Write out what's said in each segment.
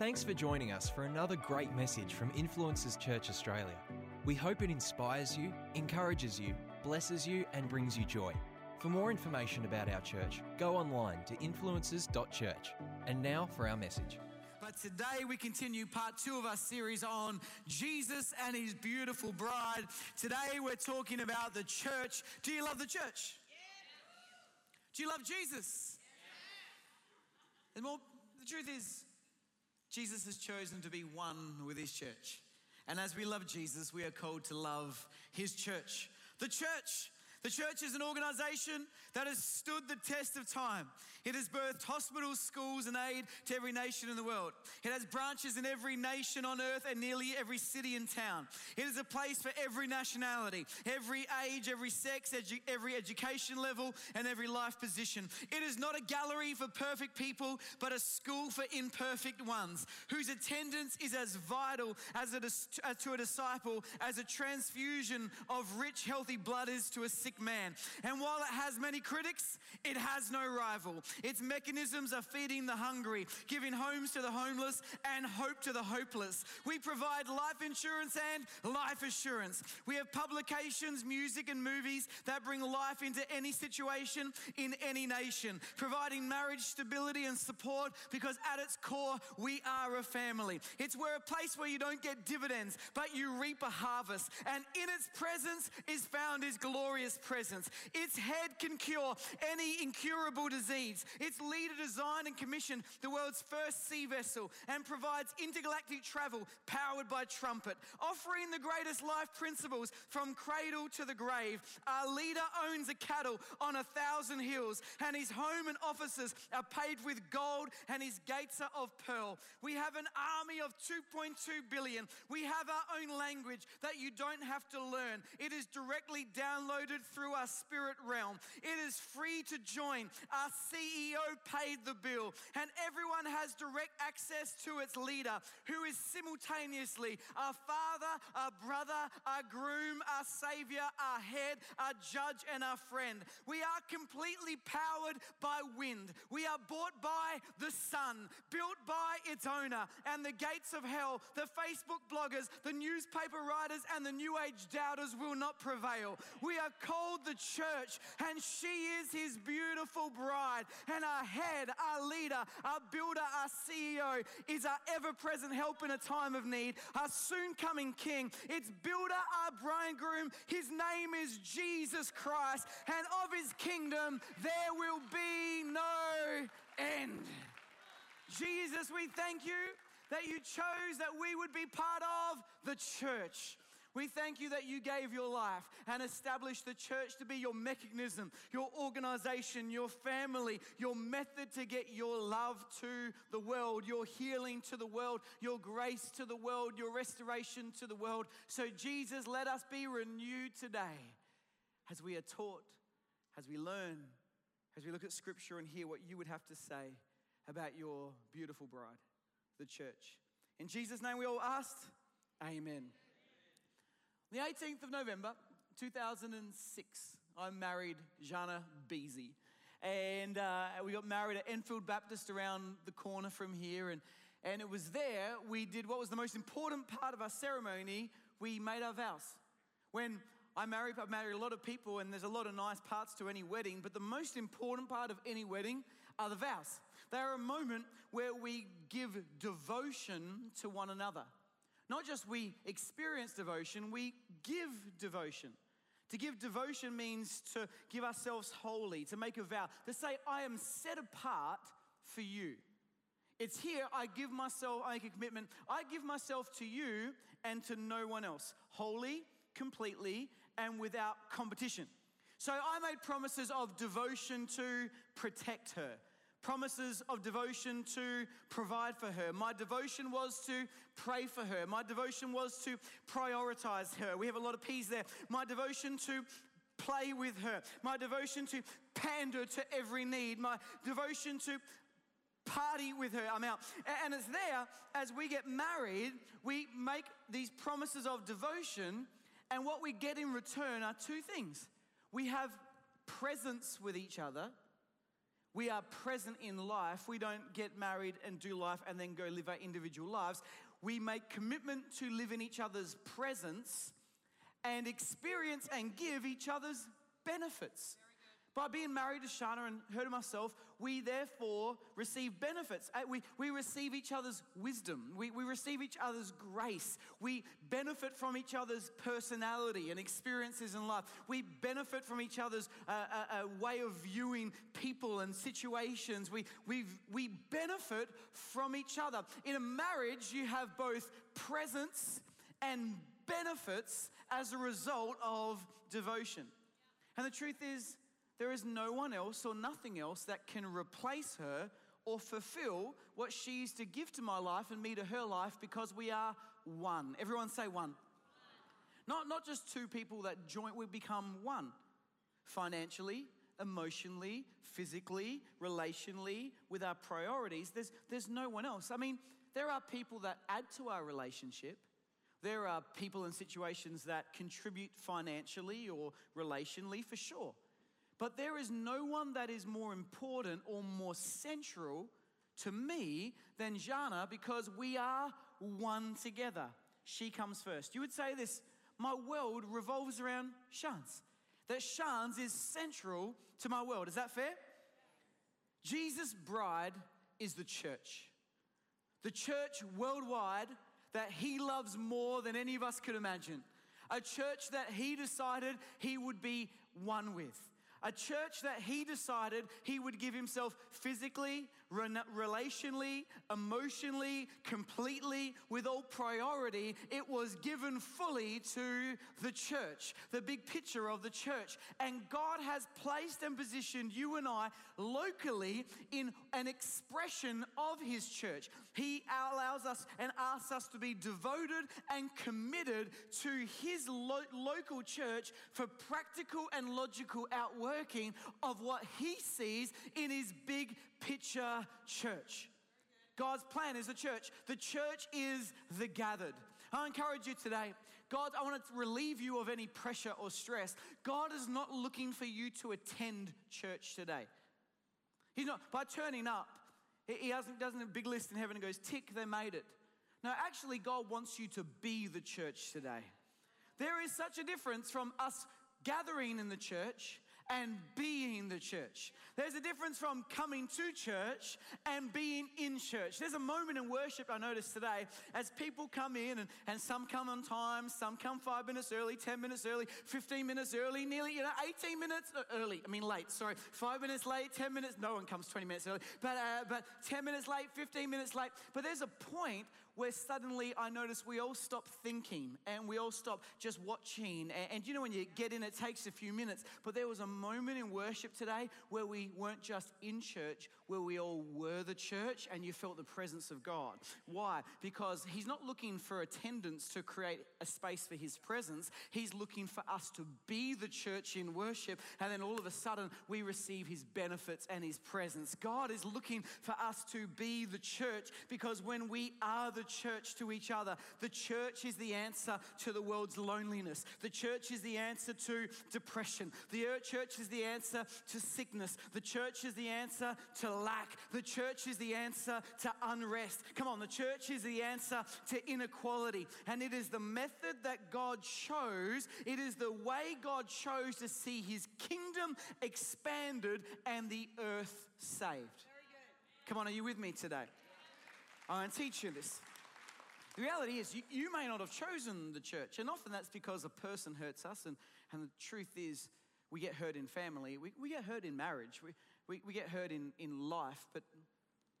Thanks for joining us for another great message from Influencers Church Australia. We hope it inspires you, encourages you, blesses you, and brings you joy. For more information about our church, go online to influencers.church. And now for our message. But today we continue part two of our series on Jesus and his beautiful bride. Today we're talking about the church. Do you love the church? Do you love Jesus? And more, the truth is, Jesus has chosen to be one with his church. And as we love Jesus, we are called to love his church. The church the church is an organization that has stood the test of time. It has birthed hospitals, schools, and aid to every nation in the world. It has branches in every nation on earth and nearly every city and town. It is a place for every nationality, every age, every sex, edu- every education level, and every life position. It is not a gallery for perfect people, but a school for imperfect ones, whose attendance is as vital as, a, as to a disciple as a transfusion of rich, healthy blood is to a sick man. And while it has many critics, it has no rival. Its mechanisms are feeding the hungry, giving homes to the homeless, and hope to the hopeless. We provide life insurance and life assurance. We have publications, music, and movies that bring life into any situation in any nation, providing marriage stability and support because at its core, we are a family. It's where a place where you don't get dividends, but you reap a harvest. And in its presence is found his glorious presence. Its head can cure any incurable disease. Its leader designed and commissioned the world's first sea vessel and provides intergalactic travel powered by trumpet, offering the greatest life principles from cradle to the grave. Our leader owns a cattle on a thousand hills, and his home and offices are paved with gold, and his gates are of pearl. We have an army of 2.2 billion. We have our own language that you don't have to learn. It is directly downloaded through our spirit realm. It is free to join. Our CEO paid the bill, and everyone has direct access to its leader, who is simultaneously our father, our brother, our groom, our savior, our head, our judge, and our friend. We are completely powered by wind. We are bought by the sun, built by its owner, and the gates of hell, the Facebook bloggers, the newspaper writers, and the new age doubters will not prevail. We are called the church, and she is his beautiful bride. And our head, our leader, our builder, our CEO is our ever present help in a time of need, our soon coming king. It's builder, our bridegroom. His name is Jesus Christ, and of his kingdom there will be no end. Jesus, we thank you that you chose that we would be part of the church. We thank you that you gave your life and established the church to be your mechanism, your organization, your family, your method to get your love to the world, your healing to the world, your grace to the world, your restoration to the world. So, Jesus, let us be renewed today as we are taught, as we learn, as we look at scripture and hear what you would have to say about your beautiful bride, the church. In Jesus' name, we all asked, Amen. The 18th of November, 2006, I married Shana Beasy. And uh, we got married at Enfield Baptist around the corner from here. And, and it was there we did what was the most important part of our ceremony. We made our vows. When I marry, I marry a lot of people, and there's a lot of nice parts to any wedding, but the most important part of any wedding are the vows. They are a moment where we give devotion to one another. Not just we experience devotion, we give devotion. To give devotion means to give ourselves wholly, to make a vow, to say, I am set apart for you. It's here, I give myself, I make a commitment. I give myself to you and to no one else, wholly, completely, and without competition. So I made promises of devotion to protect her, promises of devotion to provide for her. My devotion was to pray for her. My devotion was to prioritize her. We have a lot of P's there. My devotion to play with her. My devotion to pander to every need. My devotion to party with her. I'm out. And it's there as we get married, we make these promises of devotion, and what we get in return are two things. We have presence with each other, We are present in life. We don't get married and do life and then go live our individual lives. We make commitment to live in each other's presence and experience and give each other's benefits. By being married to Shana and her to myself, we therefore receive benefits. Uh, we, we receive each other's wisdom. We, we receive each other's grace. We benefit from each other's personality and experiences in life. We benefit from each other's uh, uh, uh way of viewing people and situations. We, we, we benefit from each other. In a marriage, you have both presence and benefits as a result of devotion. And the truth is, there is no one else or nothing else that can replace her or fulfill what she's to give to my life and me to her life because we are one. Everyone say one. one. Not, not just two people that joint, we become one. Financially, emotionally, physically, relationally, with our priorities. There's, there's no one else. I mean, there are people that add to our relationship. There are people in situations that contribute financially or relationally for sure. But there is no one that is more important or more central to me than Shana because we are one together. She comes first. You would say this my world revolves around Shans. That Shans is central to my world. Is that fair? Jesus' bride is the church. The church worldwide that he loves more than any of us could imagine. A church that he decided he would be one with. A church that he decided he would give himself physically, relationally, emotionally, completely, with all priority. It was given fully to the church, the big picture of the church. And God has placed and positioned you and I locally in an expression of his church. He allows us and asks us to be devoted and committed to his lo- local church for practical and logical outworking of what he sees in his big picture church. God's plan is the church. The church is the gathered. I encourage you today, God, I want to relieve you of any pressure or stress. God is not looking for you to attend church today. He's not, by turning up, he doesn't, doesn't have a big list in heaven and goes, tick, they made it. No, actually, God wants you to be the church today. There is such a difference from us gathering in the church and being the church. There's a difference from coming to church and being in church. There's a moment in worship I noticed today as people come in, and, and some come on time, some come five minutes early, 10 minutes early, 15 minutes early, nearly, you know, 18 minutes early. I mean, late, sorry. Five minutes late, 10 minutes, no one comes 20 minutes early, but, uh, but 10 minutes late, 15 minutes late. But there's a point where suddenly I notice we all stop thinking and we all stop just watching. And, and you know, when you get in, it takes a few minutes. But there was a moment in worship today where we weren't just in church, where we all were the church and you felt the presence of God. Why? Because He's not looking for attendance to create a space for His presence. He's looking for us to be the church in worship. And then all of a sudden, we receive His benefits and His presence. God is looking for us to be the church because when we are the church to each other. The church is the answer to the world's loneliness. The church is the answer to depression. The church is the answer to sickness. The church is the answer to lack. The church is the answer to unrest. Come on, the church is the answer to inequality. And it is the method that God chose, it is the way God chose to see his kingdom expanded and the earth saved. Come on, are you with me today? I want to teach you this. The reality is, you, you, may not have chosen the church, and often that's because a person hurts us, and, and the truth is, we get hurt in family, we, we get hurt in marriage, we, we, we get hurt in, in life, but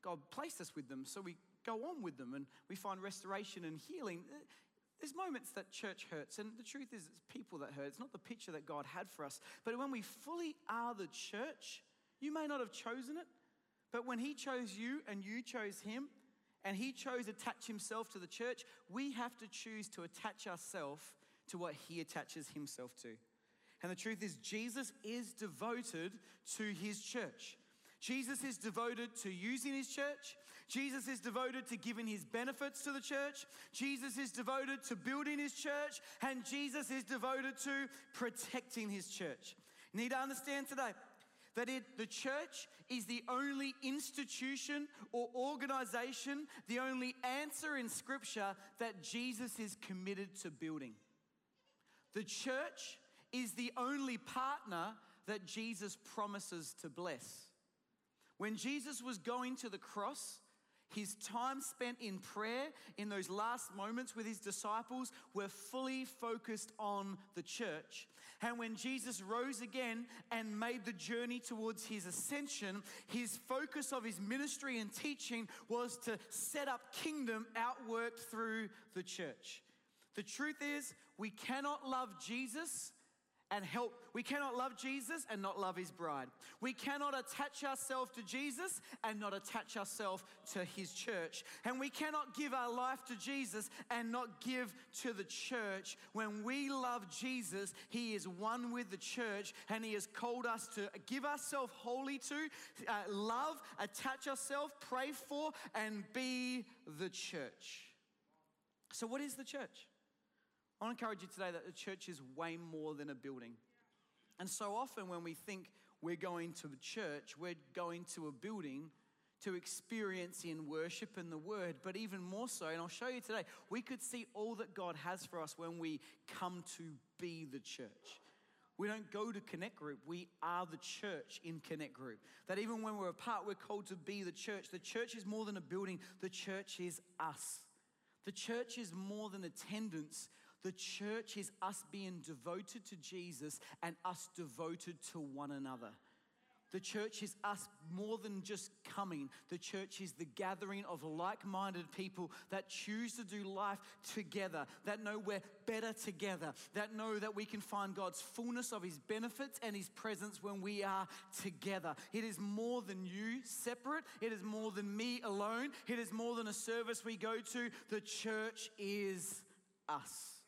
God placed us with them, so we go on with them, and we find restoration and healing. There's moments that church hurts, and the truth is, it's people that hurt. It's not the picture that God had for us. But when we fully are the church, you may not have chosen it, but when He chose you and you chose Him, and he chose to attach himself to the church, we have to choose to attach ourselves to what he attaches himself to. And the truth is, Jesus is devoted to his church. Jesus is devoted to using his church. Jesus is devoted to giving his benefits to the church. Jesus is devoted to building his church. And Jesus is devoted to protecting his church. You need to understand today that it, the church is the only institution or organization, the only answer in Scripture that Jesus is committed to building. The church is the only partner that Jesus promises to bless. When Jesus was going to the cross, his time spent in prayer in those last moments with his disciples were fully focused on the church. And when Jesus rose again and made the journey towards his ascension, his focus of his ministry and teaching was to set up kingdom outworked through the church. The truth is, we cannot love Jesus and help. We cannot love Jesus and not love his bride. We cannot attach ourselves to Jesus and not attach ourselves to his church. And we cannot give our life to Jesus and not give to the church. When we love Jesus, he is one with the church and he has called us to give ourselves wholly to, uh, love, attach ourselves, pray for, and be the church. So, what is the church? I want to encourage you today that the church is way more than a building. And so often when we think we're going to a church, we're going to a building to experience in worship and the word, but even more so, and I'll show you today, we could see all that God has for us when we come to be the church. We don't go to Connect Group, we are the church in Connect Group. That even when we're apart, we're called to be the church. The church is more than a building, the church is us. The church is more than attendance, the church is us being devoted to Jesus and us devoted to one another. The church is us more than just coming. The church is the gathering of like minded people that choose to do life together, that know we're better together, that know that we can find God's fullness of His benefits and His presence when we are together. It is more than you separate, it is more than me alone, it is more than a service we go to. The church is us.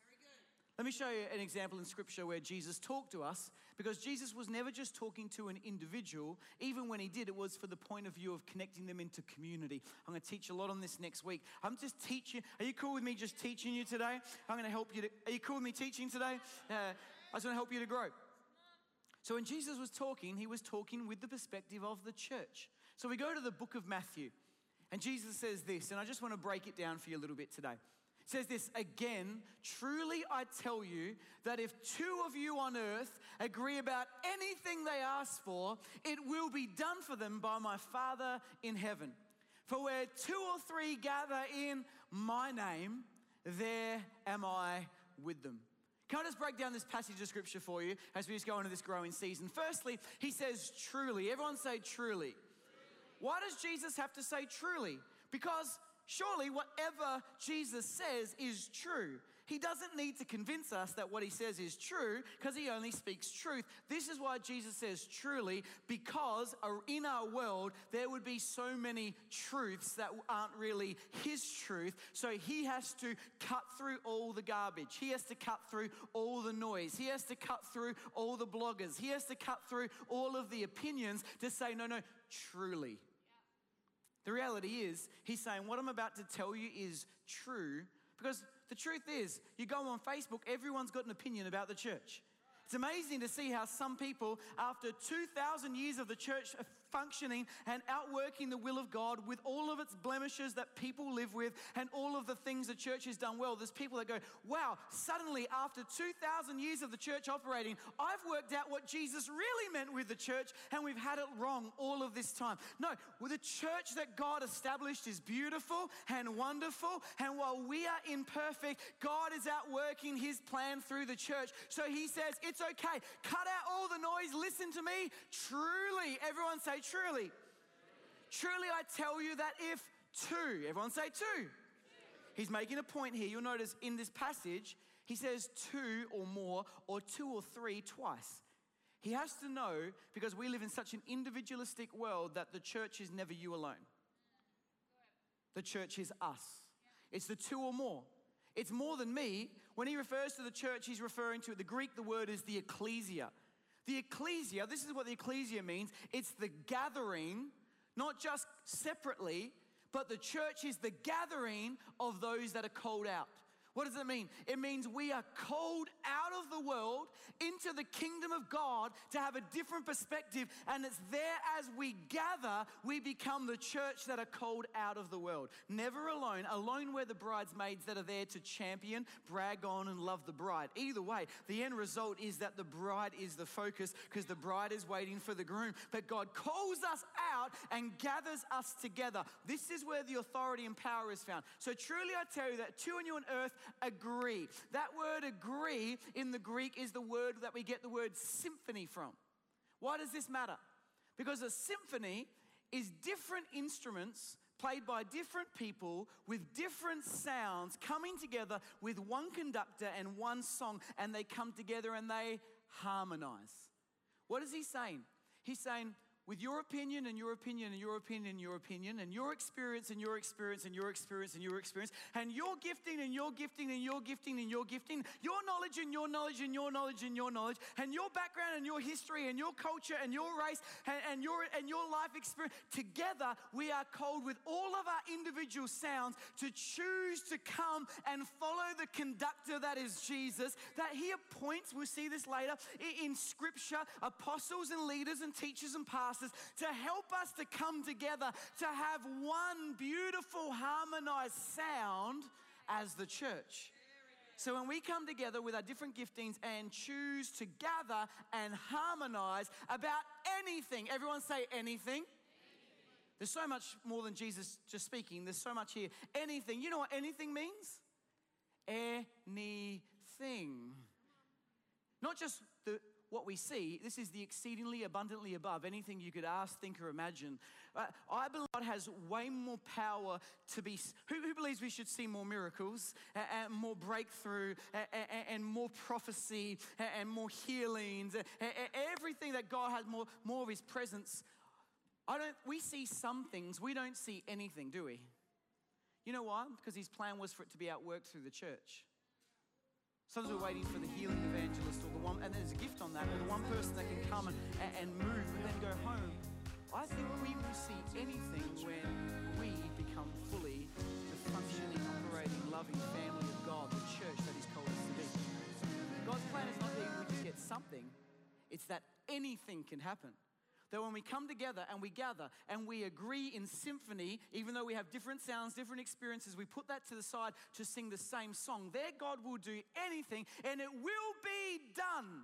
Let me show you an example in scripture where Jesus talked to us because Jesus was never just talking to an individual. Even when he did, it was for the point of view of connecting them into community. I'm going to teach a lot on this next week. I'm just teaching. Are you cool with me just teaching you today? I'm going to help you. To, are you cool with me teaching today? Uh, I just want to help you to grow. So when Jesus was talking, he was talking with the perspective of the church. So we go to the book of Matthew, and Jesus says this, and I just want to break it down for you a little bit today says this again truly I tell you that if two of you on earth agree about anything they ask for, it will be done for them by my Father in heaven. For where two or three gather in my name, there am I with them. Can I just break down this passage of scripture for you as we just go into this growing season? Firstly, he says truly. Everyone say truly. Why does Jesus have to say truly? Because Surely, whatever Jesus says is true. He doesn't need to convince us that what he says is true because he only speaks truth. This is why Jesus says truly, because in our world there would be so many truths that aren't really his truth. So he has to cut through all the garbage. He has to cut through all the noise. He has to cut through all the bloggers. He has to cut through all of the opinions to say, no, no, truly. The reality is, he's saying, What I'm about to tell you is true because the truth is, you go on Facebook, everyone's got an opinion about the church. It's amazing to see how some people, after 2,000 years of the church functioning and outworking the will of God with all of its blemishes that people live with and all of the things the church has done well, there's people that go, wow, suddenly after 2,000 years of the church operating, I've worked out what Jesus really meant with the church and we've had it wrong all of this time. No, the church that God established is beautiful and wonderful. And while we are imperfect, God is outworking his plan through the church. So he says, it's okay. Cut out all the noise. Listen to me. Truly, everyone say truly. Truly, I tell you that if two, everyone say two. He's making a point here. You'll notice in this passage, he says two or more, or two or three twice. He has to know, because we live in such an individualistic world, that the church is never you alone. The church is us. It's the two or more. It's more than me. When he refers to the church, he's referring to the Greek, the word is the ecclesia. The ecclesia, this is what the ecclesia means it's the gathering, not just separately, but the church is the gathering of those that are called out. What does it mean? It means we are called out of the world into the kingdom of God to have a different perspective. And it's there as we gather, we become the church that are called out of the world. Never alone. Alone, we're the bridesmaids that are there to champion, brag on, and love the bride. Either way, the end result is that the bride is the focus because the bride is waiting for the groom. But God calls us out and gathers us together. This is where the authority and power is found. So truly, I tell you that two and you on earth agree. That word agree in the Greek is the word that we get the word symphony from. Why does this matter? Because a symphony is different instruments played by different people with different sounds coming together with one conductor and one song, and they come together and they harmonize. What is he saying? He's saying, with your opinion and your opinion and your opinion and your opinion and your experience and your experience and your experience and your experience and your gifting and your gifting and your gifting and your gifting, your knowledge and your knowledge and your knowledge and your knowledge and your background and your history and your culture and your race and, and your and your life experience. Together, we are called with all of our individual sounds to choose to come and follow the conductor that is Jesus, that he appoints, we'll see this later, in scripture, apostles and leaders and teachers and pastors to help us to come together to have one beautiful, harmonized sound as the church. So when we come together with our different giftings and choose to gather and harmonize about anything, everyone say anything. There's so much more than Jesus just speaking. There's so much here. Anything. You know what anything means? Anything. Not just the what we see, this is the exceedingly abundantly above anything you could ask, think, or imagine. Uh, I believe God has way more power to be. Who, who believes we should see more miracles and, and more breakthrough and, and, and, more prophecy and, more healings? everything that God has more, more of His presence. I don't. We see some things. We don't see anything, do we? You know why? Because His plan was for it to be outworked through the church. Sometimes we're waiting for the healing evangelist one, and there's a gift on that, or the one person that can come and, and move and then go home. I think we will see anything when we become fully the functioning, operating, loving family of God, the church that He's called us to be. God's plan is not that we just get something, it's that anything can happen that when we come together and we gather and we agree in symphony, even though we have different sounds, different experiences, we put that to the side to sing the same song. There, God will do anything and it will be done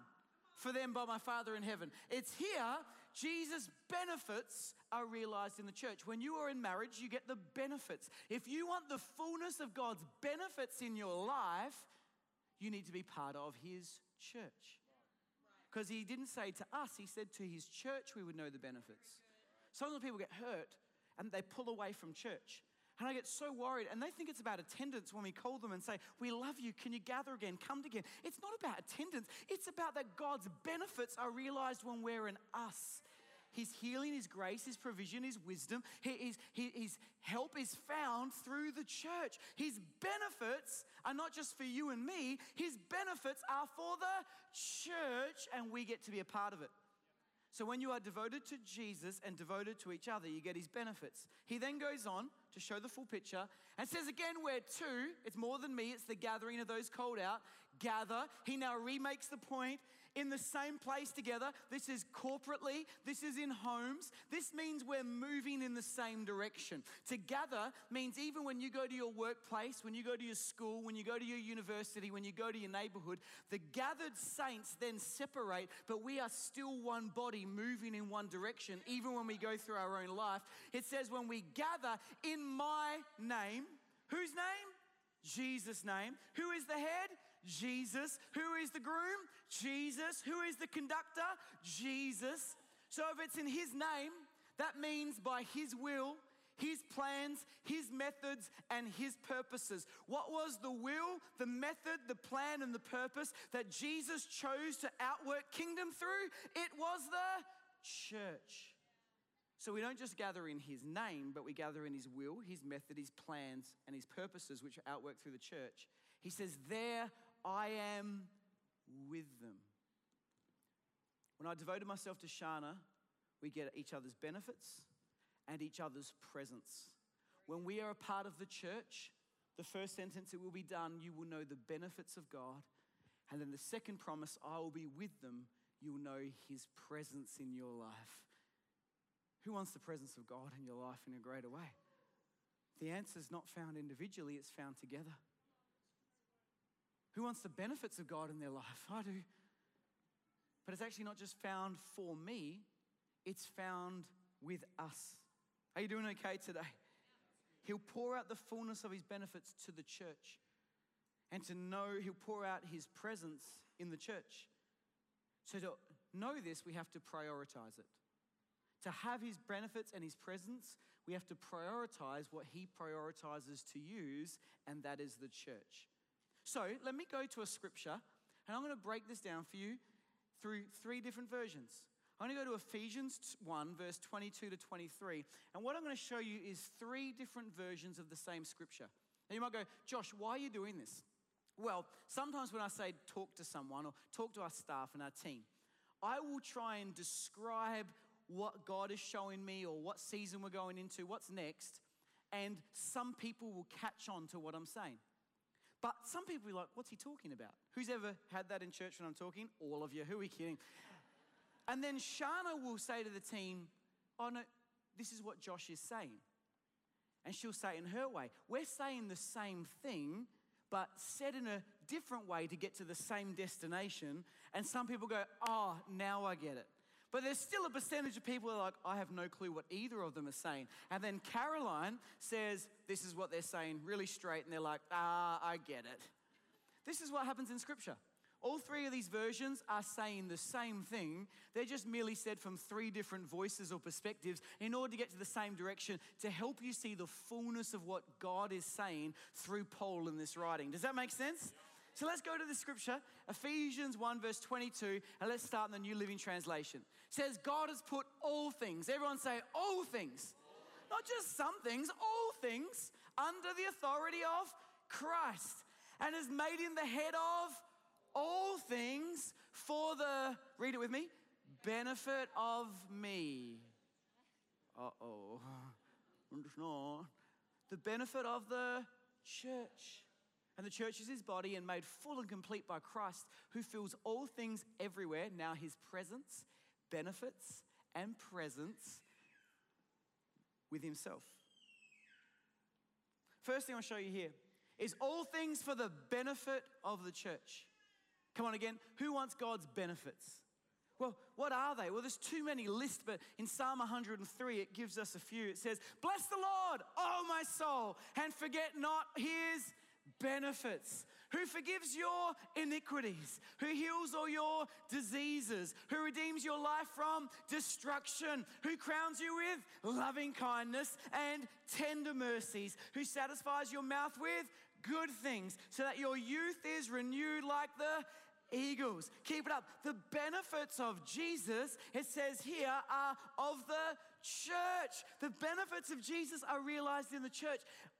for them by my Father in heaven. It's here, Jesus' benefits are realized in the church. When you are in marriage, you get the benefits. If you want the fullness of God's benefits in your life, you need to be part of His church. Because he didn't say to us, he said to his church we would know the benefits. Sometimes people get hurt and they pull away from church. And I get so worried, and they think it's about attendance when we call them and say, We love you, can you gather again, come again? It's not about attendance, it's about that God's benefits are realized when we're in us. His healing, His grace, His provision, His wisdom, His, his His help is found through the church. His benefits are not just for you and me, His benefits are for the church, and we get to be a part of it. So when you are devoted to Jesus and devoted to each other, you get his benefits. He then goes on to show the full picture and says again, where two, it's more than me, it's the gathering of those called out, gather. He now remakes the point in the same place together. This is corporately, this is in homes. This means we're moving in the same direction. To gather means even when you go to your workplace, when you go to your school, when you go to your university, when you go to your neighborhood, the gathered saints then separate, but we are still one body moving in one direction, even when we go through our own life. It says, when we gather in my name, whose name? Jesus' name. Who is the head? Jesus. Who is the groom? Jesus. Who is the conductor? Jesus. So if it's in His name, that means by His will, His plans, His methods, and His purposes. What was the will, the method, the plan, and the purpose that Jesus chose to outwork kingdom through? It was the church. So we don't just gather in his name, but we gather in his will, his method, his plans, and his purposes, which are outworked through the church. He says, There I am with them. When I devoted myself to Shana, we get each other's benefits and each other's presence. When we are a part of the church, The first sentence, it will be done. You will know the benefits of God. And then the second promise, I will be with them. You will know his presence in your life. Who wants the presence of God in your life in a greater way? The answer is not found individually, it's found together. Who wants the benefits of God in their life? I do. But it's actually not just found for me, it's found with us. Are you doing okay today? He'll pour out the fullness of his benefits to the church. And to know, he'll pour out his presence in the church. So to know this, we have to prioritize it. To have his benefits and his presence, we have to prioritize what he prioritizes to use, and that is the church. So let me go to a scripture, and I'm going to break this down for you through three different versions. I'm going to go to Ephesians 1, verse 22 to 23. And what I'm going to show you is three different versions of the same scripture. Now you might go, Josh, why are you doing this? Well, sometimes when I say talk to someone or talk to our staff and our team, I will try and describe what God is showing me or what season we're going into, what's next, and some people will catch on to what I'm saying. But some people be like, what's he talking about? Who's ever had that in church when I'm talking? All of you. Who are we kidding? And then Shana will say to the team, oh no, this is what Josh is saying. And she'll say in her way, we're saying the same thing, but said in a different way to get to the same destination. And some people go, oh, now I get it. But there's still a percentage of people that are like, I have no clue what either of them are saying. And then Caroline says, This is what they're saying really straight. And they're like, Ah, I get it. This is what happens in Scripture. All three of these versions are saying the same thing. They're just merely said from three different voices or perspectives in order to get to the same direction to help you see the fullness of what God is saying through Paul in this writing. Does that make sense? So let's go to the scripture, Ephesians 1, verse 22, and let's start in the New Living Translation. It says, God has put all things, everyone say, all things, not just some things, all things, under the authority of Christ, and has made him the head of all things for the, read it with me, benefit of me. Uh oh. The benefit of the church. And the church is his body and made full and complete by Christ, who fills all things everywhere. Now his presence, benefits, and presence with himself. First thing I'll show you here is all things for the benefit of the church. Come on again. Who wants God's benefits? Well, what are they? Well, there's too many lists, but in Psalm 103, it gives us a few. It says, Bless the Lord, oh my soul, and forget not his benefits, who forgives your iniquities, who heals all your diseases, who redeems your life from destruction, who crowns you with loving kindness and tender mercies, who satisfies your mouth with good things, so that your youth is renewed like the eagles. Keep it up. The benefits of Jesus, it says here, are of the church. The benefits of Jesus are realized in the church.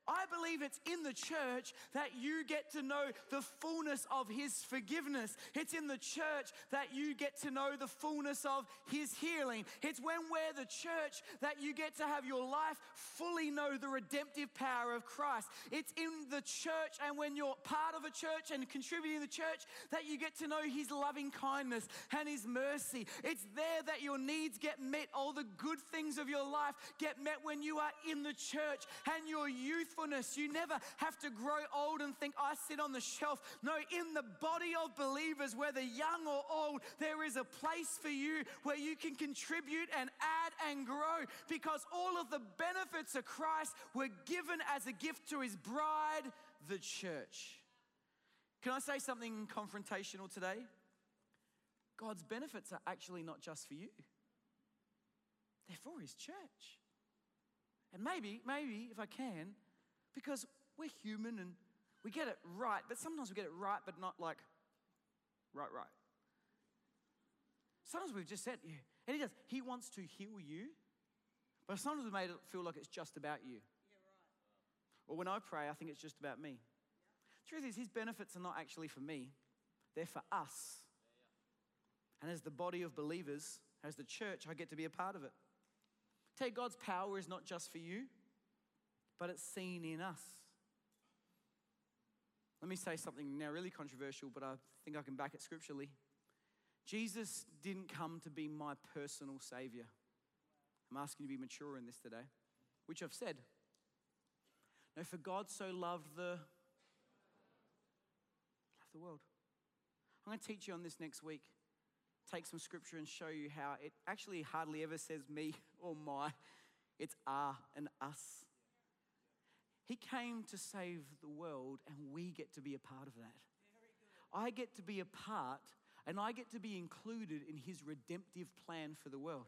I believe it's in the church that you get to know the fullness of His forgiveness. It's in the church that you get to know the fullness of His healing. It's when we're the church that you get to have your life fully know the redemptive power of Christ. It's in the church and when you're part of a church and contributing to the church that you get to know His loving kindness and His mercy. It's there that your needs get met. All the good things of your life get met when you are in the church and your youth you never have to grow old and think, I sit on the shelf. No, in the body of believers, whether young or old, there is a place for you where you can contribute and add and grow because all of the benefits of Christ were given as a gift to his bride, the church. Can I say something confrontational today? God's benefits are actually not just for you, they're for his church. And maybe, maybe, if I can, because we're human and we get it right, but sometimes we get it right, but not like right, right. Sometimes we've just said, yeah, and he does. He wants to heal you, but sometimes we've made it feel like it's just about you. Yeah, right. Or when I pray, I think it's just about me. Yeah. Truth is, his benefits are not actually for me, they're for us. Yeah, and as the body of believers, as the church, I get to be a part of it. You, God's power is not just for you, but it's seen in us. Let me say something now really controversial, but I think I can back it scripturally. Jesus didn't come to be my personal savior. I'm asking you to be mature in this today, which I've said. No, for God so loved the loved the world. I'm going to teach you on this next week. Take some scripture and show you how it actually hardly ever says me or my. It's our and us. He came to save the world, and we get to be a part of that. I get to be a part, and I get to be included in His redemptive plan for the world.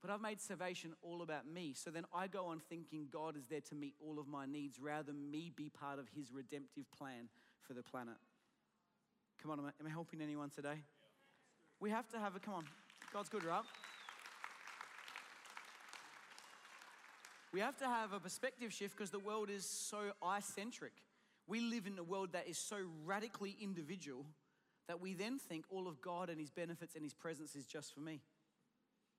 But I've made salvation all about me. So then I go on thinking God is there to meet all of my needs rather than me be part of His redemptive plan for the planet. Come on, am I, helping anyone today? We have to have a, come on, God's good, right? We have to have a perspective shift because the world is so I centric. We live in a world that is so radically individual that we then think all of God and His benefits and His presence is just for me.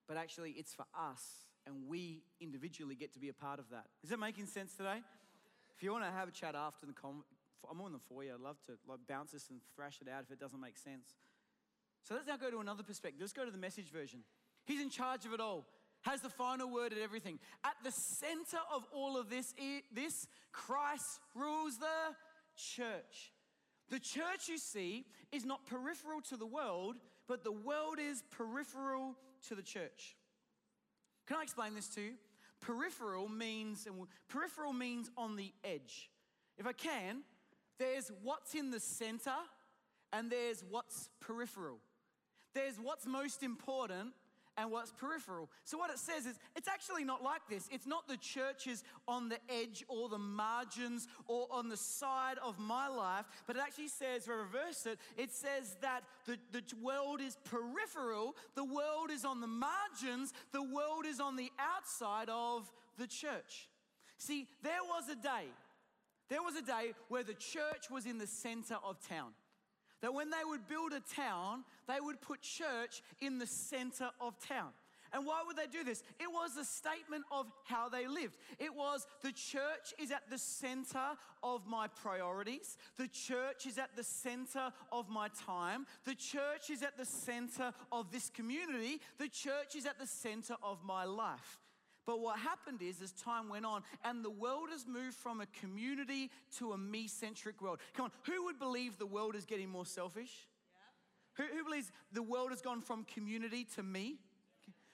But actually, it's for us, and we individually get to be a part of that. Is that making sense today? If you want to have a chat after the con, I'm on the foyer. I'd love to like, bounce this and thrash it out if it doesn't make sense. So let's now go to another perspective. Let's go to the message version. He's in charge of it all has the final word at everything. At the center of all of this, this Christ rules the church. The church, you see, is not peripheral to the world, but the world is peripheral to the church. Can I explain this to you? Peripheral means peripheral means on the edge. If I can, there's what's in the center and there's what's peripheral. There's what's most important and what's peripheral. So, what it says is it's actually not like this. It's not the churches on the edge or the margins or on the side of my life, but it actually says, reverse it, it says that the, the world is peripheral, the world is on the margins, the world is on the outside of the church. See, there was a day, there was a day where the church was in the center of town. That when they would build a town, they would put church in the center of town. And why would they do this? It was a statement of how they lived. It was the church is at the center of my priorities. The church is at the center of my time. The church is at the center of this community. The church is at the center of my life. But what happened is, as time went on, and the world has moved from a community to a me centric world. Come on, who would believe the world is getting more selfish? Yeah. Who, who believes the world has gone from community to me?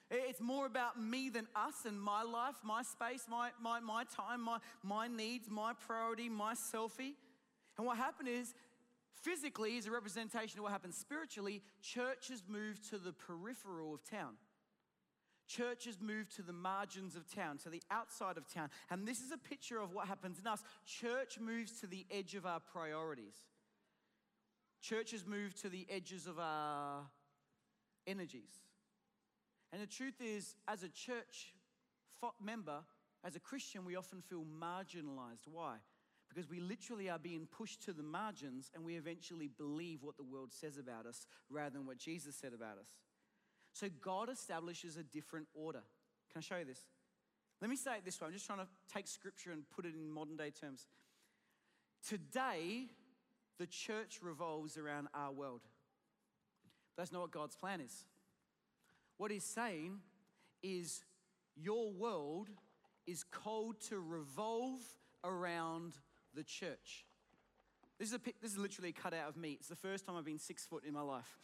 It's more about me than us and my life, my space, my, my, my time, my, my needs, my priority, my selfie. And what happened is, physically, is a representation of what happened spiritually, churches moved to the peripheral of town. Churches move to the margins of town, to the outside of town. And this is a picture of what happens in us. Church moves to the edge of our priorities. Churches move to the edges of our energies. And the truth is, as a church member, as a Christian, we often feel marginalized. Why? Because we literally are being pushed to the margins and we eventually believe what the world says about us rather than what Jesus said about us. So God establishes a different order. Can I show you this? Let me say it this way. I'm just trying to take scripture and put it in modern day terms. Today, the church revolves around our world. That's not what God's plan is. What He's saying is your world is called to revolve around the church. This is, a, this is literally a cutout of me. It's the first time I've been six foot in my life.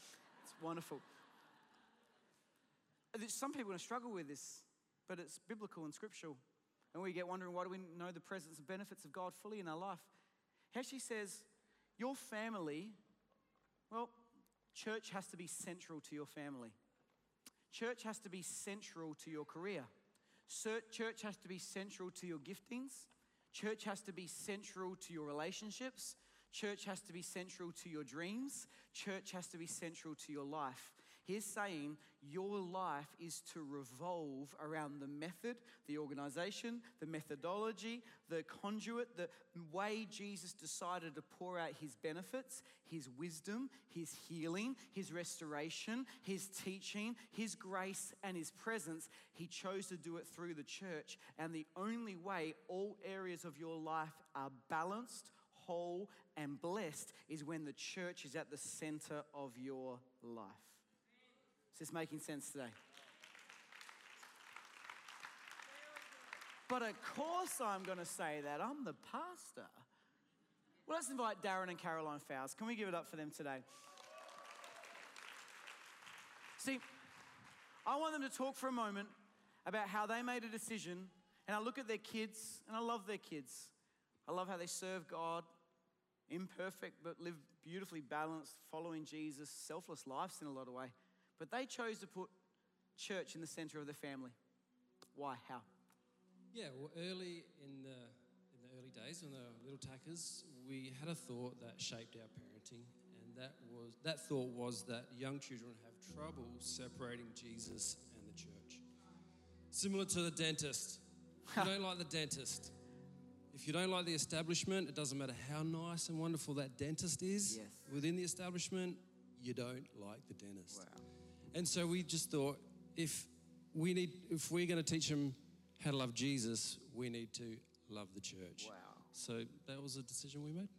It's wonderful. Some people are going to struggle with this, but it's biblical and scriptural. And we get wondering why do we know the presence and benefits of God fully in our life? She says, Your family, well, church has to be central to your family. Church has to be central to your career. Church has to be central to your giftings. Church has to be central to your relationships. Church has to be central to your dreams. Church has to be central to your life. He's saying your life is to revolve around the method, the organization, the methodology, the conduit, the way Jesus decided to pour out his benefits, his wisdom, his healing, his restoration, his teaching, his grace, and his presence. He chose to do it through the church. And the only way all areas of your life are balanced, whole and blessed is when the church is at the center of your life. Is this making sense today? But of course, I'm going to say that. I'm the pastor. Well, let's invite Darren and Caroline Fowles. Can we give it up for them today? See, I want them to talk for a moment about how they made a decision. And I look at their kids, and I love their kids. I love how they serve God, imperfect, but live beautifully balanced, following Jesus, selfless lives in a lot of way. But they chose to put church in the center of the family. Why? How? Yeah, well, early in the in the early days, when they were little tackers, we had a thought that shaped our parenting, and that was that thought was that young children have trouble separating Jesus and the church. Similar to the dentist. If you don't like the dentist, if you don't like the establishment, it doesn't matter how nice and wonderful that dentist is Yes. within the establishment, you don't like the dentist. Wow. And so we just thought if we need if we're going to teach them how to love Jesus, we need to love the church. Wow. So that was a decision we made.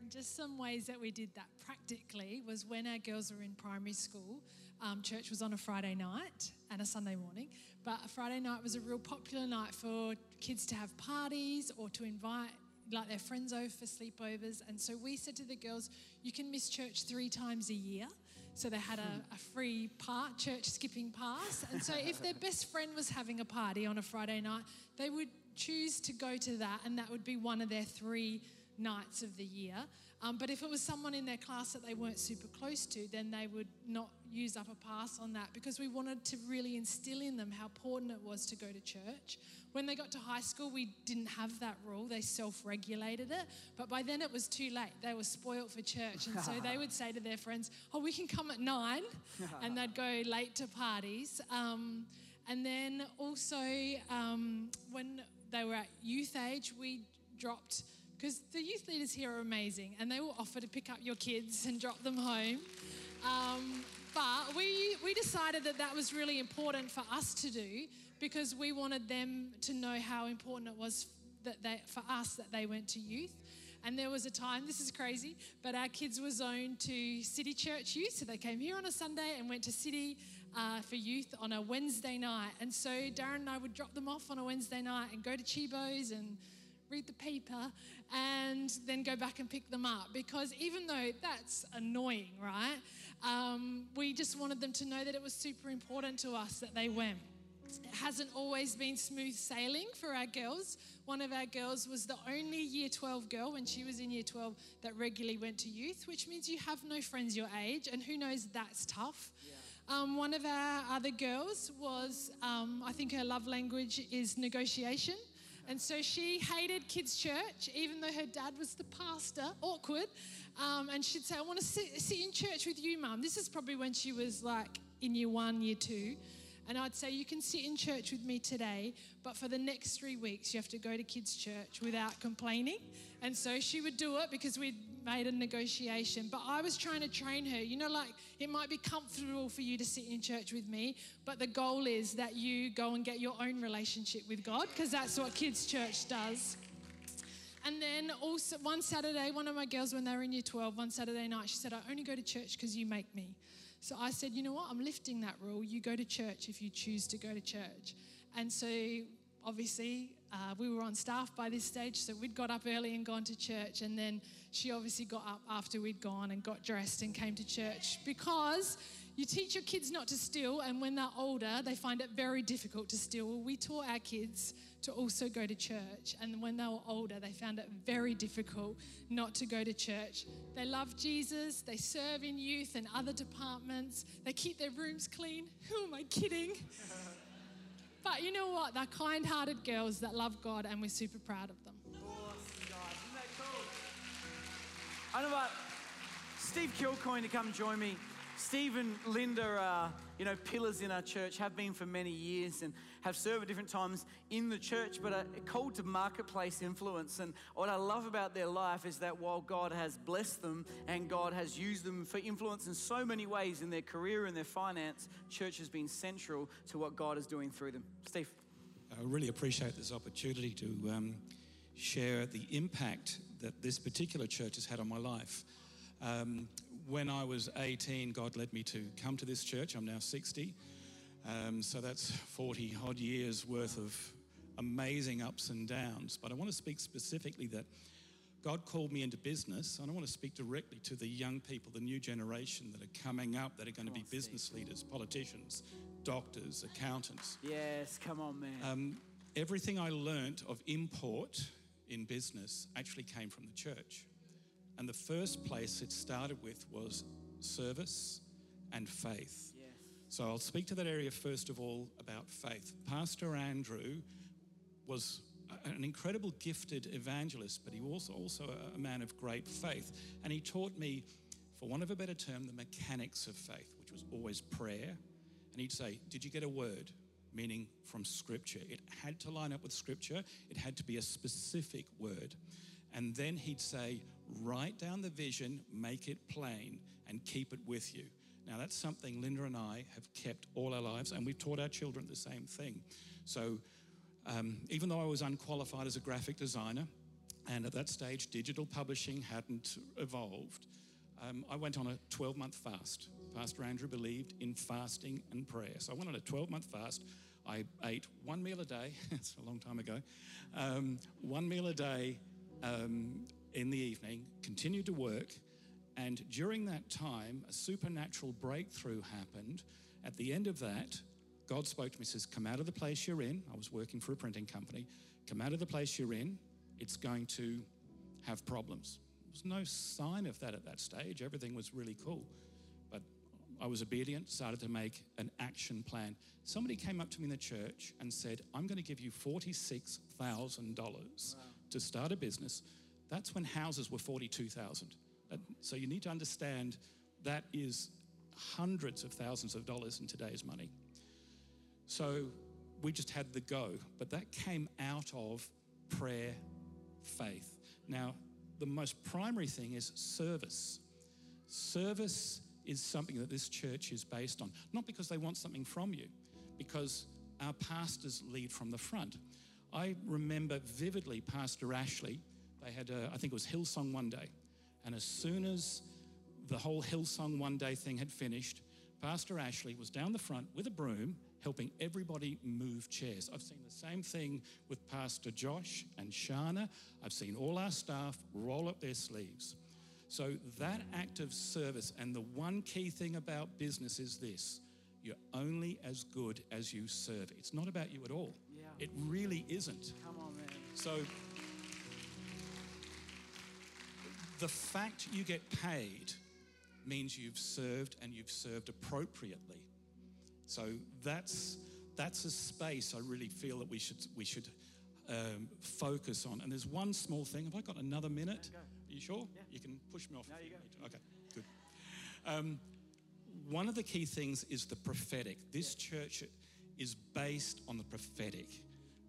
And just some ways that we did that practically was when our girls were in primary school, um, church was on a Friday night and a Sunday morning. But a Friday night was a real popular night for kids to have parties or to invite like their friends over for sleepovers. And so we said to the girls, you can miss church three times a year. So they had a, a free part, church skipping pass. And so if their best friend was having a party on a Friday night, they would choose to go to that, and that would be one of their three nights of the year. Um, but if it was someone in their class that they weren't super close to, then they would not use up a pass on that because we wanted to really instill in them how important it was to go to church. When they got to high school, we didn't have that rule, they self regulated it. But by then it was too late. They were spoilt for church. And so they would say to their friends, Oh, we can come at nine. and they'd go late to parties. Um, and then also, um, when they were at youth age, we dropped, because the youth leaders here are amazing, and they will offer to pick up your kids and drop them home. Um, but we, we decided that that was really important for us to do because we wanted them to know how important it was that they, for us that they went to youth. And there was a time, this is crazy, but our kids were zoned to City Church Youth. So they came here on a Sunday and went to City uh, for youth on a Wednesday night. And so Darren and I would drop them off on a Wednesday night and go to Chibo's and read the paper and then go back and pick them up. Because even though that's annoying, right? Um, we just wanted them to know that it was super important to us that they went. It hasn't always been smooth sailing for our girls. One of our girls was the only year 12 girl when she was in year 12 that regularly went to youth, which means you have no friends your age, and who knows, that's tough. Um, one of our other girls was, um, I think her love language is negotiation. And so she hated kids' church, even though her dad was the pastor, awkward. Um, and she'd say, I want to sit, sit in church with you, mum. This is probably when she was like in year one, year two. And I'd say, You can sit in church with me today, but for the next three weeks, you have to go to kids' church without complaining. And so she would do it because we'd made a negotiation. But I was trying to train her. You know, like it might be comfortable for you to sit in church with me, but the goal is that you go and get your own relationship with God because that's what kids' church does. And then also one Saturday, one of my girls, when they were in year 12, one Saturday night, she said, I only go to church because you make me. So I said, you know what? I'm lifting that rule. You go to church if you choose to go to church. And so obviously, uh, we were on staff by this stage, so we'd got up early and gone to church. And then she obviously got up after we'd gone and got dressed and came to church because you teach your kids not to steal, and when they're older, they find it very difficult to steal. We taught our kids to also go to church, and when they were older, they found it very difficult not to go to church. They love Jesus, they serve in youth and other departments, they keep their rooms clean. Who am I kidding? But you know what? They're kind hearted girls that love God, and we're super proud of them. Awesome, guys. Isn't that cool? I invite Steve Kilcoyne to come join me. Steve and Linda are, you know, pillars in our church, have been for many years and have served at different times in the church, but are called to marketplace influence. And what I love about their life is that while God has blessed them and God has used them for influence in so many ways in their career and their finance, church has been central to what God is doing through them. Steve. I really appreciate this opportunity to um, share the impact that this particular church has had on my life. Um, when I was 18, God led me to come to this church. I'm now 60. Um, so that's 40 odd years worth of amazing ups and downs. But I want to speak specifically that God called me into business, and I want to speak directly to the young people, the new generation that are coming up that are going to be business leaders, politicians, doctors, accountants. Yes, come on, man. Um, everything I learnt of import in business actually came from the church. And the first place it started with was service and faith. So I'll speak to that area first of all about faith. Pastor Andrew was an incredible gifted evangelist, but he was also a man of great faith. And he taught me, for want of a better term, the mechanics of faith, which was always prayer. And he'd say, Did you get a word? Meaning from scripture. It had to line up with scripture, it had to be a specific word. And then he'd say, Write down the vision, make it plain, and keep it with you. Now, that's something Linda and I have kept all our lives, and we've taught our children the same thing. So, um, even though I was unqualified as a graphic designer, and at that stage digital publishing hadn't evolved, um, I went on a 12 month fast. Pastor Andrew believed in fasting and prayer. So I went on a 12 month fast. I ate one meal a day, it's a long time ago, um, one meal a day um, in the evening, continued to work, and during that time, a supernatural breakthrough happened. At the end of that, God spoke to me, and says, Come out of the place you're in. I was working for a printing company. Come out of the place you're in. It's going to have problems. There was no sign of that at that stage. Everything was really cool. But I was obedient, started to make an action plan. Somebody came up to me in the church and said, I'm going to give you $46,000 to start a business. That's when houses were 42,000. Uh, Uh, so you need to understand that is hundreds of thousands of dollars in today's money. So we just had the go, but that came out of prayer, faith. Now, the most primary thing is service. Service is something that this church is based on, not because they want something from you, because our pastors lead from the front. I remember vividly Pastor Ashley, they had, a, I think it was Hillsong one day, and as soon as the whole Hillsong one day thing had finished, Pastor Ashley was down the front with a broom helping everybody move chairs. I've seen the same thing with Pastor Josh and Shana. I've seen all our staff roll up their sleeves. So that act of service, and the one key thing about business is this you're only as good as you serve. It's not about you at all. Yeah. It really isn't. Come on, man. So the fact you get paid means you've served and you've served appropriately. So that's that's a space I really feel that we should we should um, focus on. And there's one small thing. Have I got another minute? Are you sure? Yeah. You can push me off. No, if you go. need. Okay, good. Um, one of the key things is the prophetic. This church is based on the prophetic.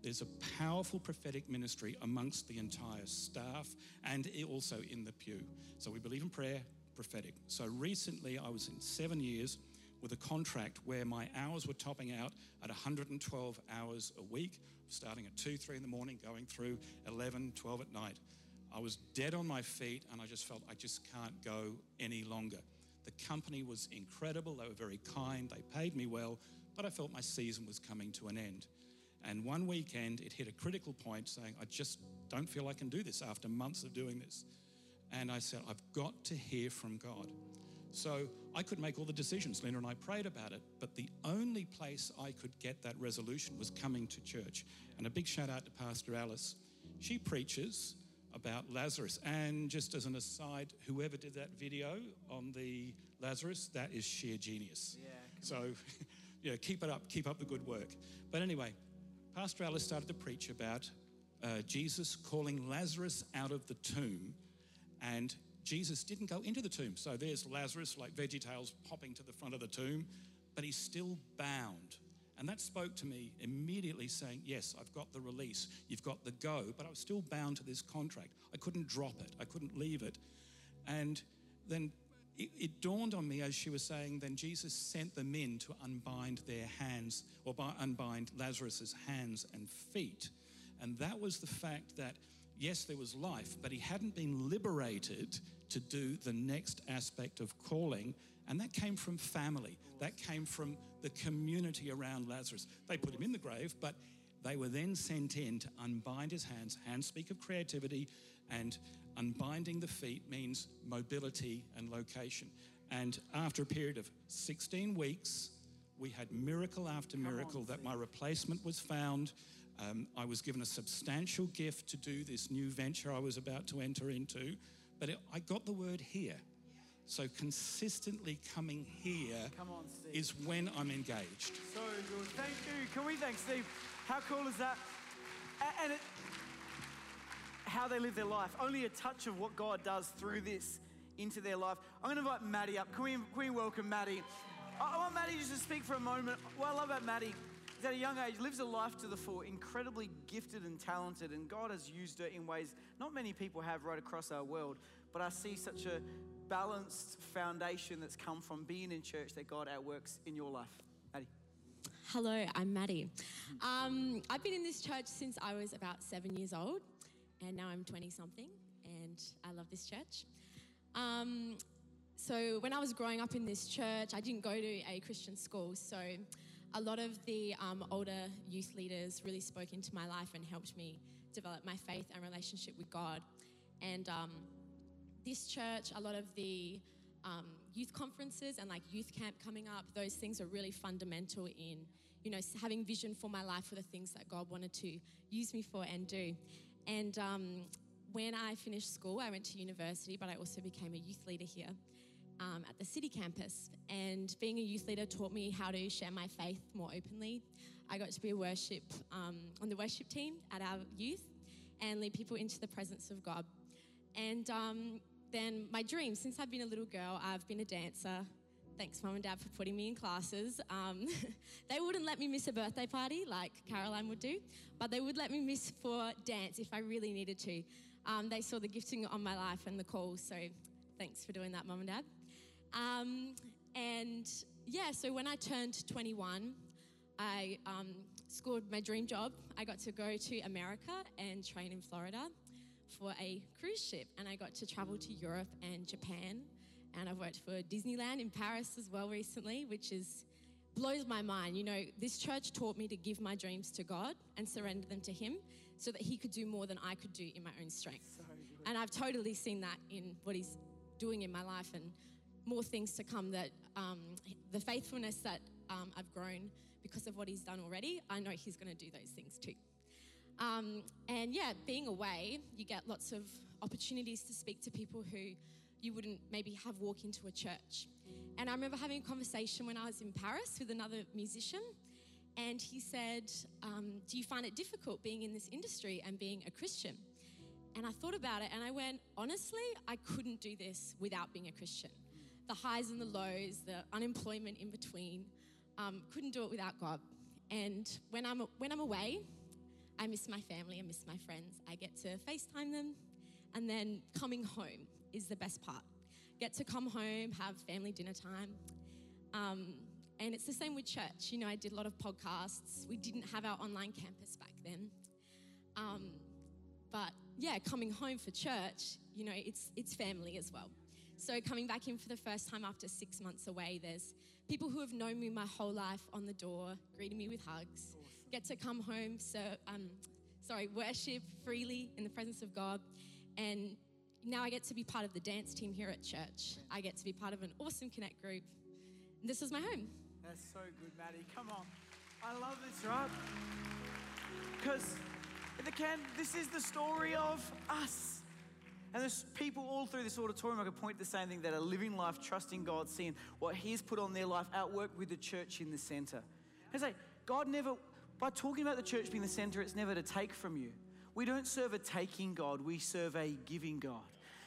There's a powerful prophetic ministry amongst the entire staff and also in the pew. So we believe in prayer, prophetic. So recently I was in seven years with a contract where my hours were topping out at 112 hours a week, starting at 2, 3 in the morning, going through 11, 12 at night. I was dead on my feet and I just felt I just can't go any longer. The company was incredible, they were very kind, they paid me well, but I felt my season was coming to an end. And one weekend, it hit a critical point saying, I just don't feel I can do this after months of doing this. And I said, I've got to hear from God. So I could make all the decisions. Linda and I prayed about it, but the only place I could get that resolution was coming to church. And a big shout out to Pastor Alice. She preaches about Lazarus. And just as an aside, whoever did that video on the Lazarus, that is sheer genius. Yeah, So, yeah, keep it up, keep up the good work. But anyway, Pastor Alice started to preach about uh, Jesus calling Lazarus out of the tomb, and Jesus didn't go into the tomb. So there's Lazarus, like Veggie Tales, popping to the front of the tomb, but he's still bound. And that spoke to me immediately, saying, Yes, I've got the release, you've got the go, but I was still bound to this contract. I couldn't drop it, I couldn't leave it. And then it, it dawned on me as she was saying, then Jesus sent the men to unbind their hands, or unbind Lazarus's hands and feet. And that was the fact that yes, there was life, but he hadn't been liberated to do the next aspect of calling. And that came from family, that came from the community around Lazarus. They put him in the grave, but they were then sent in to unbind his hands. Hands speak of creativity, and unbinding the feet means mobility and location. And after a period of 16 weeks, we had miracle after miracle that my replacement was found. Um, I was given a substantial gift to do this new venture I was about to enter into, but it, I got the word here. So consistently coming here on, is when I'm engaged. So good. Thank you. Can we thank Steve? How cool is that? And it, how they live their life. Only a touch of what God does through this into their life. I'm going to invite Maddie up. Can we, can we welcome Maddie? I want Maddie just to speak for a moment. What I love about Maddie is at a young age, lives a life to the full, incredibly gifted and talented, and God has used her in ways not many people have right across our world. But I see such a balanced foundation that's come from being in church that God outworks in your life. Maddie. Hello, I'm Maddie. Um, I've been in this church since I was about seven years old, and now I'm 20 something, and I love this church. Um, so, when I was growing up in this church, I didn't go to a Christian school, so a lot of the um, older youth leaders really spoke into my life and helped me develop my faith and relationship with God. And um, this church, a lot of the um, youth conferences and like youth camp coming up, those things are really fundamental in, you know, having vision for my life for the things that God wanted to use me for and do. And um, when I finished school, I went to university, but I also became a youth leader here um, at the city campus. And being a youth leader taught me how to share my faith more openly. I got to be a worship um, on the worship team at our youth and lead people into the presence of God. And um, then my dream, since I've been a little girl, I've been a dancer. Thanks, mum and dad, for putting me in classes. Um, they wouldn't let me miss a birthday party like Caroline would do, but they would let me miss for dance if I really needed to. Um, they saw the gifting on my life and the call, so thanks for doing that, mum and dad. Um, and yeah, so when I turned 21, I um, scored my dream job. I got to go to America and train in Florida for a cruise ship, and I got to travel to Europe and Japan. And I've worked for Disneyland in Paris as well recently, which is blows my mind. You know, this church taught me to give my dreams to God and surrender them to Him so that He could do more than I could do in my own strength. And I've totally seen that in what He's doing in my life and more things to come that um, the faithfulness that um, I've grown because of what He's done already, I know He's going to do those things too. Um, and yeah, being away, you get lots of opportunities to speak to people who you wouldn't maybe have walk into a church. And I remember having a conversation when I was in Paris with another musician, and he said, um, Do you find it difficult being in this industry and being a Christian? And I thought about it and I went, Honestly, I couldn't do this without being a Christian. The highs and the lows, the unemployment in between, um, couldn't do it without God. And when I'm, when I'm away, I miss my family, I miss my friends. I get to FaceTime them. And then coming home is the best part. Get to come home, have family dinner time. Um, and it's the same with church. You know, I did a lot of podcasts. We didn't have our online campus back then. Um, but yeah, coming home for church, you know, it's, it's family as well. So coming back in for the first time after six months away, there's people who have known me my whole life on the door, greeting me with hugs. Get to come home, so um, sorry, worship freely in the presence of God, and now I get to be part of the dance team here at church. I get to be part of an awesome connect group. This is my home. That's so good, Maddie. Come on. I love this, right? Because the can this is the story of us. And there's people all through this auditorium I could point to the same thing that are living life, trusting God, seeing what He's put on their life, outwork with the church in the center. And say, God never, by talking about the church being the center, it's never to take from you. We don't serve a taking God, we serve a giving God.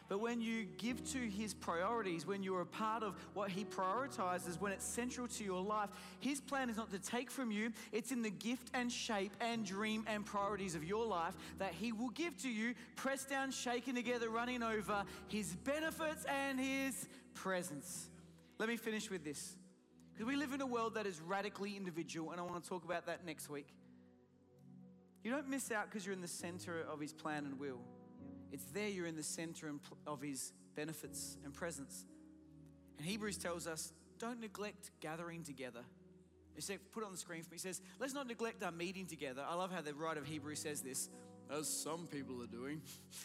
But when you give to His priorities, when you're a part of what He prioritizes, when it's central to your life, His plan is not to take from you, it's in the gift and shape and dream and priorities of your life that He will give to you, pressed down, shaken together, running over His benefits and His presence. Let me finish with this. Because we live in a world that is radically individual, and I want to talk about that next week. You don't miss out because you're in the center of His plan and will. It's there you're in the center of His benefits and presence. And Hebrews tells us don't neglect gathering together. He said, put it on the screen for me. He says, let's not neglect our meeting together. I love how the writer of Hebrews says this, as some people are doing.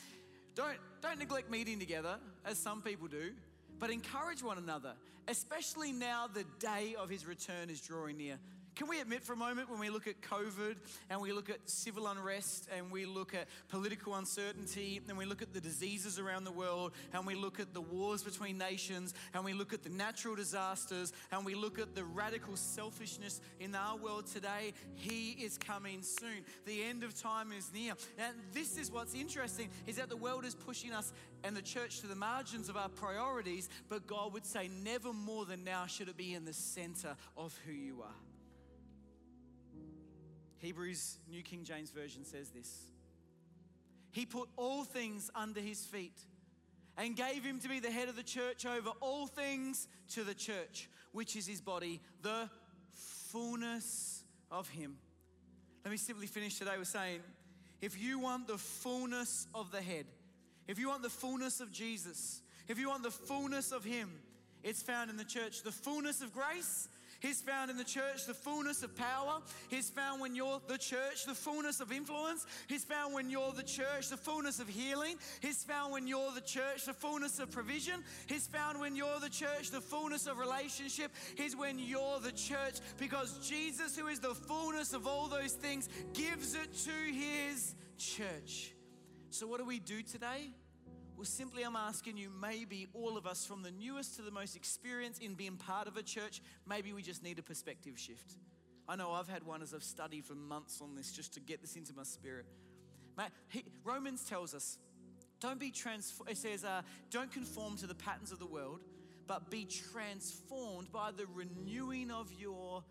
don't, don't neglect meeting together, as some people do, but encourage one another, especially now the day of his return is drawing near. Can we admit for a moment when we look at COVID and we look at civil unrest and we look at political uncertainty and we look at the diseases around the world and we look at the wars between nations and we look at the natural disasters and we look at the radical selfishness in our world today, He is coming soon. The end of time is near. And this is what's interesting is that the world is pushing us and the church to the margins of our priorities, but God would say, never more than now should it be in the center of who you are. Hebrews, New King James Version says this He put all things under his feet and gave him to be the head of the church over all things to the church, which is his body, the fullness of him. Let me simply finish today with saying if you want the fullness of the head, if you want the fullness of Jesus, if you want the fullness of him, it's found in the church. The fullness of grace He's found in the church the fullness of power. He's found when you're the church the fullness of influence. He's found when you're the church the fullness of healing. He's found when you're the church the fullness of provision. He's found when you're the church the fullness of relationship. He's when you're the church because Jesus, who is the fullness of all those things, gives it to his church. So, what do we do today? Well, simply I'm asking you, maybe all of us, from the newest to the most experienced in being part of a church, maybe we just need a perspective shift. I know I've had one as I've studied for months on this just to get this into my spirit. Romans tells us, don't be transformed, it says, uh, don't conform to the patterns of the world, but be transformed by the renewing of your.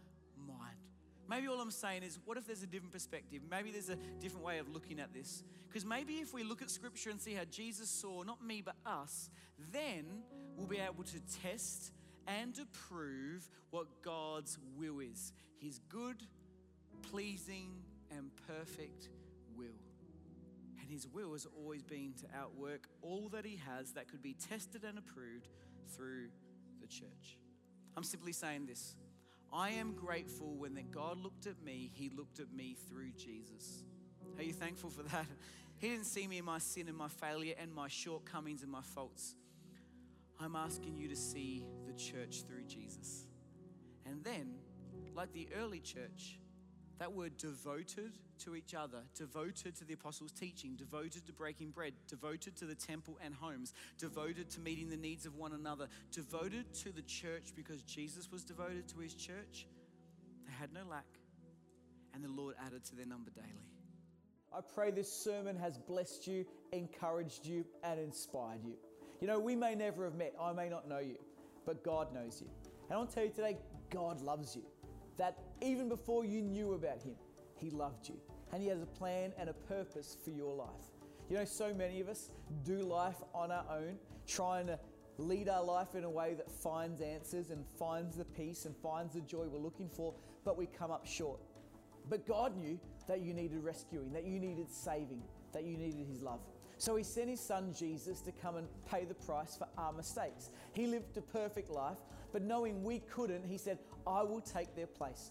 Maybe all I'm saying is, what if there's a different perspective? Maybe there's a different way of looking at this. Because maybe if we look at scripture and see how Jesus saw, not me, but us, then we'll be able to test and approve what God's will is His good, pleasing, and perfect will. And His will has always been to outwork all that He has that could be tested and approved through the church. I'm simply saying this I am grateful when that God looked at me, He looked at me through Jesus. Are you thankful for that? He didn't see me in my sin and my failure and my shortcomings and my faults. I'm asking you to see the church through Jesus. And then, like the early church, that word devoted to each other, devoted to the apostles' teaching, devoted to breaking bread, devoted to the temple and homes, devoted to meeting the needs of one another, devoted to the church because Jesus was devoted to his church. They had no lack, and the Lord added to their number daily. I pray this sermon has blessed you, encouraged you, and inspired you. You know, we may never have met, I may not know you, but God knows you. And I'll tell you today, God loves you that even before you knew about Him, He loved you. And He has a plan and a purpose for your life. You know, so many of us do life on our own, trying to lead our life in a way that finds answers and finds the peace and finds the joy we're looking for, but we come up short. But God knew that you needed rescuing, that you needed saving, that you needed His love. So He sent His Son Jesus to come and pay the price for our mistakes. He lived a perfect life, but knowing we couldn't, He said, I will take their place.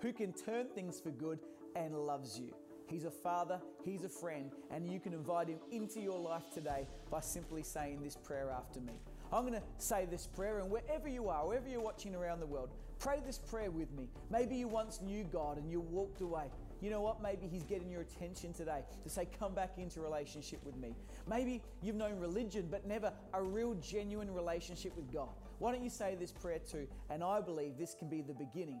who can turn things for good, and loves you. He's a father, He's a friend, and you can invite Him into your life today by simply saying this prayer after me. I'm going to say this prayer, and wherever you are, wherever you're watching around the world, pray this prayer with me. Maybe you once knew God and you walked away. You know what? Maybe He's getting your attention today to say, Come back into relationship with me. Maybe you've known religion, but never a real, genuine relationship with God. Why don't you say this prayer too? And I believe this can be the beginning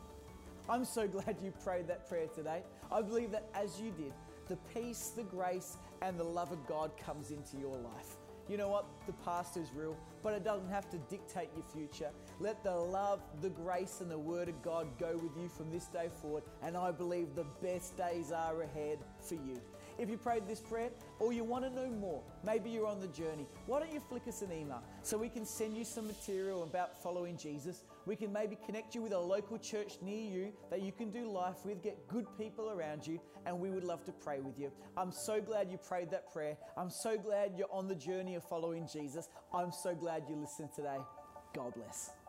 I'm so glad you prayed that prayer today. I believe that as you did, the peace, the grace, and the love of God comes into your life. You know what? The past is real, but it doesn't have to dictate your future. Let the love, the grace, and the Word of God go with you from this day forward, and I believe the best days are ahead for you. If you prayed this prayer or you want to know more, maybe you're on the journey, why don't you flick us an email so we can send you some material about following Jesus? We can maybe connect you with a local church near you that you can do life with, get good people around you, and we would love to pray with you. I'm so glad you prayed that prayer. I'm so glad you're on the journey of following Jesus. I'm so glad you listened today. God bless.